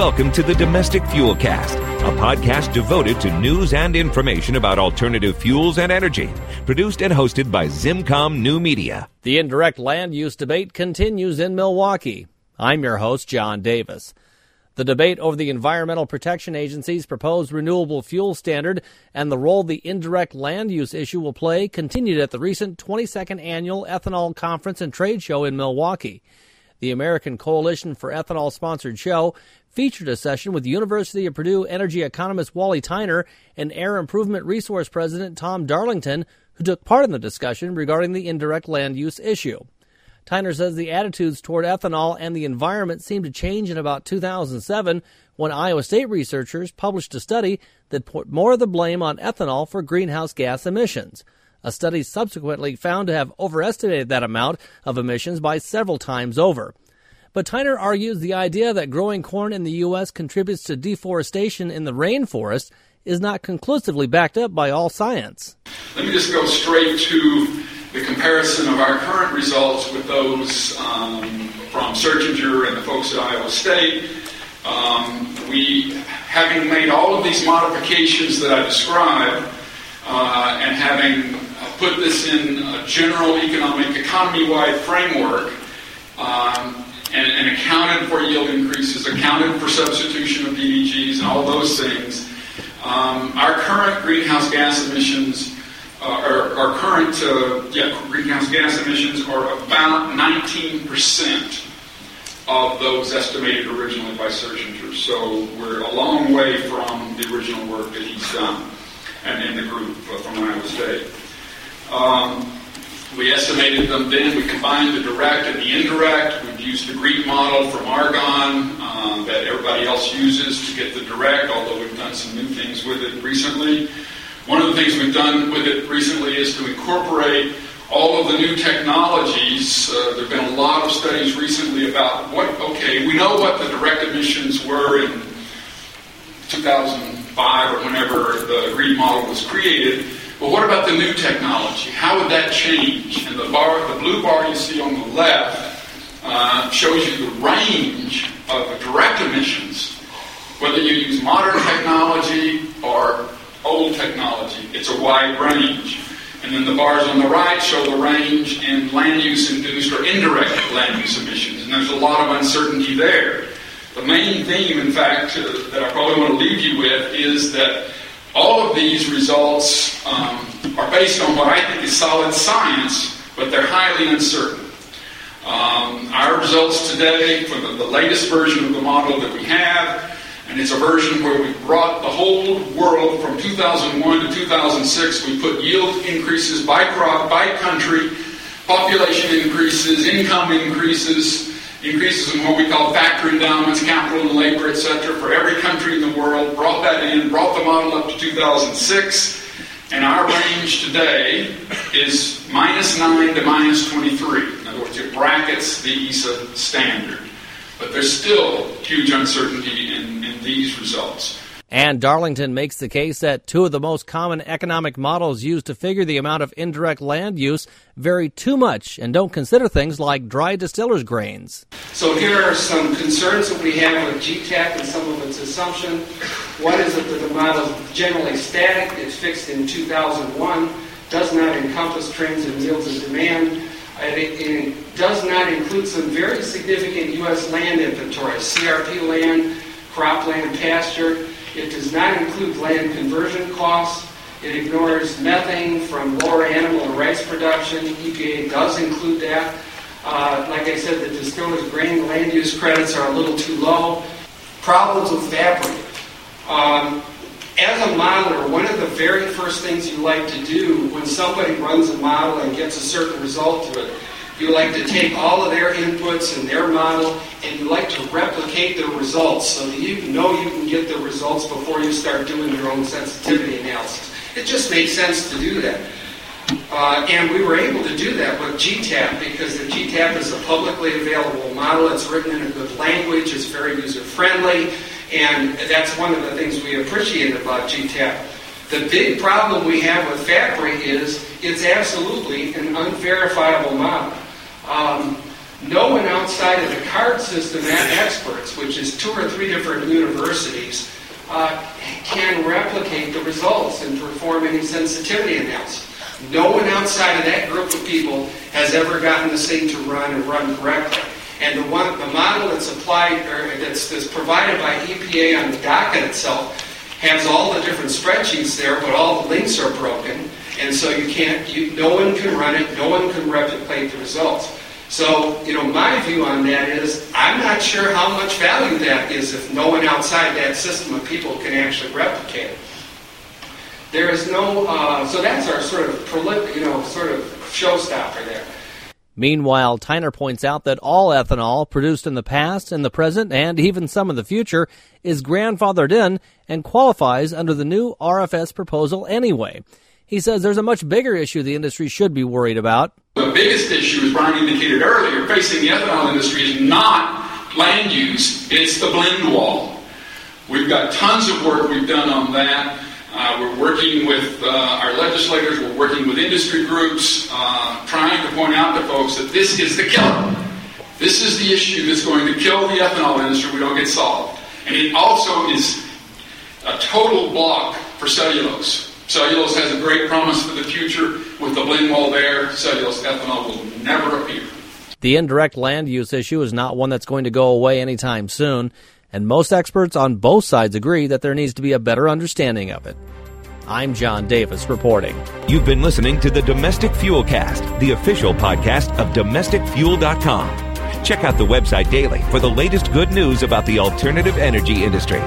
welcome to the Domestic Fuel Cast, a podcast devoted to news and information about alternative fuels and energy, produced and hosted by ZimmComm New Media. The indirect land use debate continues in Milwaukee. I'm your host, John Davis. The debate over the Environmental Protection Agency's proposed renewable fuel standard and the role the indirect land use issue will play continued at the recent 22nd annual ethanol conference and trade show in Milwaukee. The American Coalition for Ethanol sponsored show featured a session with University of Purdue energy economist Wally Tyner and Air Improvement Resource President Tom Darlington, who took part in the discussion regarding the indirect land use issue. Tyner says the attitudes toward ethanol and the environment seemed to change in about 2007 when Iowa State researchers published a study that put more of the blame on ethanol for greenhouse gas emissions. A study subsequently found to have overestimated that amount of emissions by several times over. But Tyner argues the idea that growing corn in the U.S. contributes to deforestation in the rainforest is not conclusively backed up by all science. Let me just go straight to the comparison of our current results with those um, from Searchinger and the folks at Iowa State. Um, we, having made all of these modifications that I described, uh, and having put this in a general economic, economy-wide framework, um, and, and, accounted for yield increases, accounted for substitution of DDGs, and all those things. Um, our current greenhouse gas emissions, uh, our, our, current uh, yeah, greenhouse gas emissions are about 19% of those estimated originally by Searchinger. So we're a long way from the original work that he's done and in the group uh, from Iowa State. Um, we estimated them then. We combined the direct and the indirect. We've used the GREET model from Argonne um, that everybody else uses to get the direct, although we've done some new things with it recently. One of the things we've done with it recently is to incorporate all of the new technologies. Uh, there have been a lot of studies recently about what, okay, we know what the direct emissions were in 2005 or whenever the GREET model was created. But what about the new technology? How would that change? And the bar, the blue bar you see on the left, uh, shows you the range of direct emissions, whether you use modern technology or old technology. It's a wide range. And then the bars on the right show the range in land use induced or indirect land use emissions. And there's a lot of uncertainty there. The main theme, in fact, uh, that I probably want to leave you with is that all of these results um, are based on what I think is solid science, but they're highly uncertain. Um, our results today, for the, the, latest version of the model that we have, and it's a version where we brought the whole world from 2001 to 2006, we put yield increases by crop, by country, population increases, income increases, increases in what we call factor endowments, capital and labor, etc., for every country in the world, brought that in, brought the model up to 2006, and our range today is minus 9 to minus 23. In other words, it brackets the EISA standard. But there's still huge uncertainty in, in these results. And Darlington makes the case that two of the most common economic models used to figure the amount of indirect land use vary too much and don't consider things like dry distillers grains. So here are some concerns that we have with GTAP and some of its assumptions. One is that the model is generally static, it's fixed in 2001, does not encompass trends in yields and demand. It, it does not include some very significant U.S. land inventory, CRP land, cropland, pasture. It does not include land conversion costs. It ignores methane from lower animal and rice production. EPA does include that. Uh, like I said, the distiller's grain land use credits are a little too low. Problems with FAPRI. Um, as a modeler, one of the very first things you like to do when somebody runs a model and gets a certain result to it you like to take all of their inputs and their model and you like to replicate their results so that you know you can get the results before you start doing your own sensitivity analysis. It just makes sense to do that. Uh, and we were able to do that with GTAP because the GTAP is a publicly available model. It's written in a good language, it's very user friendly, and that's one of the things we appreciate about GTAP. The big problem we have with FAPRI is it's absolutely an unverifiable model. Um, no one outside of the CARD system experts, which is two or three different universities, uh, can replicate the results and perform any sensitivity analysis. No one outside of that group of people has ever gotten this thing to run and run correctly. And the one, the model that's applied or that's, that's provided by EPA on the docket itself has all the different spreadsheets there, but all the links are broken, and so you can't. You, no one can run it. No one can replicate the results. So, you know, my view on that is I'm not sure how much value that is if no one outside that system of people can actually replicate it. There is no, uh, so that's our sort of, prolific, you know, sort of showstopper there. Meanwhile, Tyner points out that all ethanol produced in the past, in the present, and even some in the future is grandfathered in and qualifies under the new RFS proposal anyway. He says there's a much bigger issue the industry should be worried about. The biggest issue, as Brian indicated earlier, facing the ethanol industry is not land use, it's the blend wall. We've got tons of work we've done on that. Uh, we're working with uh, our legislators, we're working with industry groups, uh, trying to point out to folks that this is the killer. This is the issue that's going to kill the ethanol industry we don't get solved. And it also is a total block for cellulose. Cellulose has a great promise for the future. With the blend wall there, cellulose ethanol will never appear. The indirect land use issue is not one that's going to go away anytime soon and most experts on both sides agree that there needs to be a better understanding of it. I'm John Davis reporting. You've been listening to the Domestic Fuel Cast, the official podcast of domesticfuel.com. Check out the website daily for the latest good news about the alternative energy industry.